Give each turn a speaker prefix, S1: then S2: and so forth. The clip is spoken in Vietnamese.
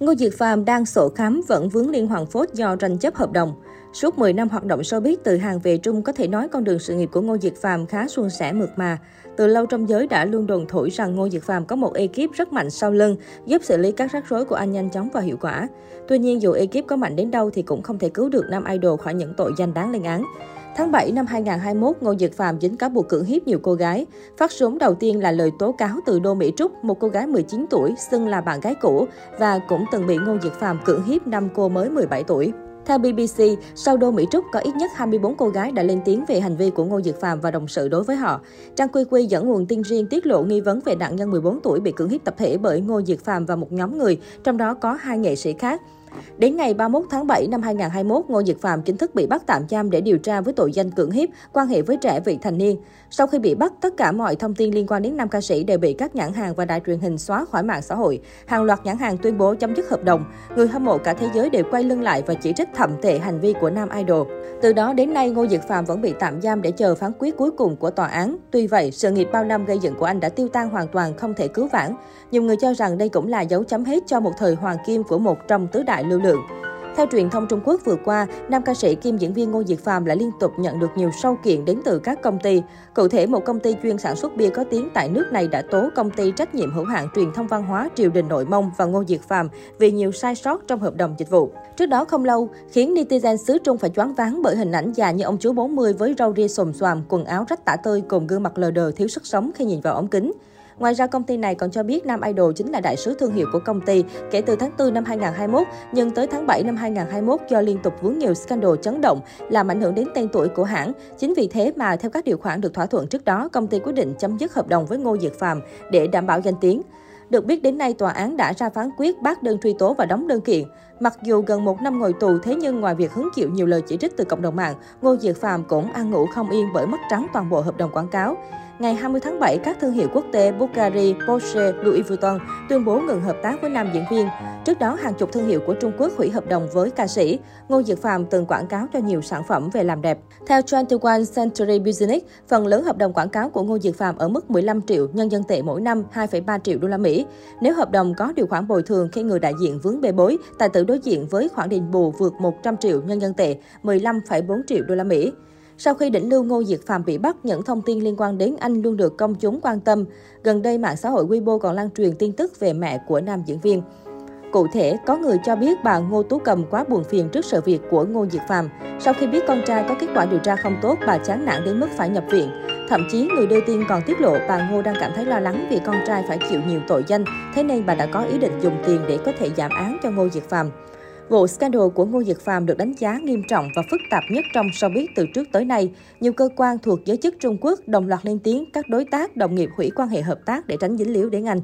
S1: Ngô Diệt Phàm đang sổ khám vẫn vướng liên hoàn phốt do tranh chấp hợp đồng. Suốt 10 năm hoạt động showbiz từ hàng về Trung có thể nói con đường sự nghiệp của Ngô Diệt Phàm khá suôn sẻ mượt mà. Từ lâu trong giới đã luôn đồn thổi rằng Ngô Diệt Phàm có một ekip rất mạnh sau lưng, giúp xử lý các rắc rối của anh nhanh chóng và hiệu quả. Tuy nhiên dù ekip có mạnh đến đâu thì cũng không thể cứu được nam idol khỏi những tội danh đáng lên án. Tháng 7 năm 2021, Ngô Diệt Phạm dính cáo buộc cưỡng hiếp nhiều cô gái. Phát súng đầu tiên là lời tố cáo từ Đô Mỹ Trúc, một cô gái 19 tuổi, xưng là bạn gái cũ và cũng từng bị Ngô Diệt Phạm cưỡng hiếp năm cô mới 17 tuổi. Theo BBC, sau Đô Mỹ Trúc có ít nhất 24 cô gái đã lên tiếng về hành vi của Ngô Dược Phạm và đồng sự đối với họ. Trang Quy Quy dẫn nguồn tin riêng tiết lộ nghi vấn về nạn nhân 14 tuổi bị cưỡng hiếp tập thể bởi Ngô Dược Phạm và một nhóm người, trong đó có hai nghệ sĩ khác. Đến ngày 31 tháng 7 năm 2021, Ngô Nhật Phạm chính thức bị bắt tạm giam để điều tra với tội danh cưỡng hiếp, quan hệ với trẻ vị thành niên. Sau khi bị bắt, tất cả mọi thông tin liên quan đến nam ca sĩ đều bị các nhãn hàng và đài truyền hình xóa khỏi mạng xã hội. Hàng loạt nhãn hàng tuyên bố chấm dứt hợp đồng. Người hâm mộ cả thế giới đều quay lưng lại và chỉ trích thậm tệ hành vi của nam idol. Từ đó đến nay, Ngô Nhật Phạm vẫn bị tạm giam để chờ phán quyết cuối cùng của tòa án. Tuy vậy, sự nghiệp bao năm gây dựng của anh đã tiêu tan hoàn toàn, không thể cứu vãn. Nhiều người cho rằng đây cũng là dấu chấm hết cho một thời hoàng kim của một trong tứ đại lưu lượng. Theo truyền thông Trung Quốc vừa qua, nam ca sĩ kim diễn viên Ngô Diệt Phàm lại liên tục nhận được nhiều sâu kiện đến từ các công ty. Cụ thể, một công ty chuyên sản xuất bia có tiếng tại nước này đã tố công ty trách nhiệm hữu hạn truyền thông văn hóa Triều Đình Nội Mông và Ngô Diệt Phàm vì nhiều sai sót trong hợp đồng dịch vụ. Trước đó không lâu, khiến netizen xứ Trung phải choáng váng bởi hình ảnh già như ông chú 40 với râu ria xồm xoàm, quần áo rách tả tơi cùng gương mặt lờ đờ thiếu sức sống khi nhìn vào ống kính. Ngoài ra, công ty này còn cho biết Nam Idol chính là đại sứ thương hiệu của công ty kể từ tháng 4 năm 2021, nhưng tới tháng 7 năm 2021 do liên tục vướng nhiều scandal chấn động, làm ảnh hưởng đến tên tuổi của hãng. Chính vì thế mà theo các điều khoản được thỏa thuận trước đó, công ty quyết định chấm dứt hợp đồng với Ngô Diệt Phàm để đảm bảo danh tiếng. Được biết đến nay, tòa án đã ra phán quyết bác đơn truy tố và đóng đơn kiện. Mặc dù gần một năm ngồi tù, thế nhưng ngoài việc hứng chịu nhiều lời chỉ trích từ cộng đồng mạng, Ngô Diệt Phàm cũng ăn ngủ không yên bởi mất trắng toàn bộ hợp đồng quảng cáo. Ngày 20 tháng 7, các thương hiệu quốc tế Bulgari, Porsche, Louis Vuitton tuyên bố ngừng hợp tác với nam diễn viên. Trước đó, hàng chục thương hiệu của Trung Quốc hủy hợp đồng với ca sĩ. Ngô Diệt Phạm từng quảng cáo cho nhiều sản phẩm về làm đẹp. Theo 21 Century Business, phần lớn hợp đồng quảng cáo của Ngô Diệt Phạm ở mức 15 triệu nhân dân tệ mỗi năm 2,3 triệu đô la Mỹ. Nếu hợp đồng có điều khoản bồi thường khi người đại diện vướng bê bối, tài tử đối diện với khoản đền bù vượt 100 triệu nhân dân tệ, 15,4 triệu đô la Mỹ. Sau khi đỉnh lưu Ngô Diệt Phạm bị bắt, những thông tin liên quan đến anh luôn được công chúng quan tâm. Gần đây, mạng xã hội Weibo còn lan truyền tin tức về mẹ của nam diễn viên. Cụ thể, có người cho biết bà Ngô Tú Cầm quá buồn phiền trước sự việc của Ngô Diệt Phạm. Sau khi biết con trai có kết quả điều tra không tốt, bà chán nản đến mức phải nhập viện. Thậm chí, người đưa tin còn tiết lộ bà Ngô đang cảm thấy lo lắng vì con trai phải chịu nhiều tội danh, thế nên bà đã có ý định dùng tiền để có thể giảm án cho Ngô Diệt Phạm. Vụ scandal của Ngô Dực Phạm được đánh giá nghiêm trọng và phức tạp nhất trong showbiz từ trước tới nay. Nhiều cơ quan thuộc giới chức Trung Quốc đồng loạt lên tiếng các đối tác, đồng nghiệp hủy quan hệ hợp tác để tránh dính líu đến Anh.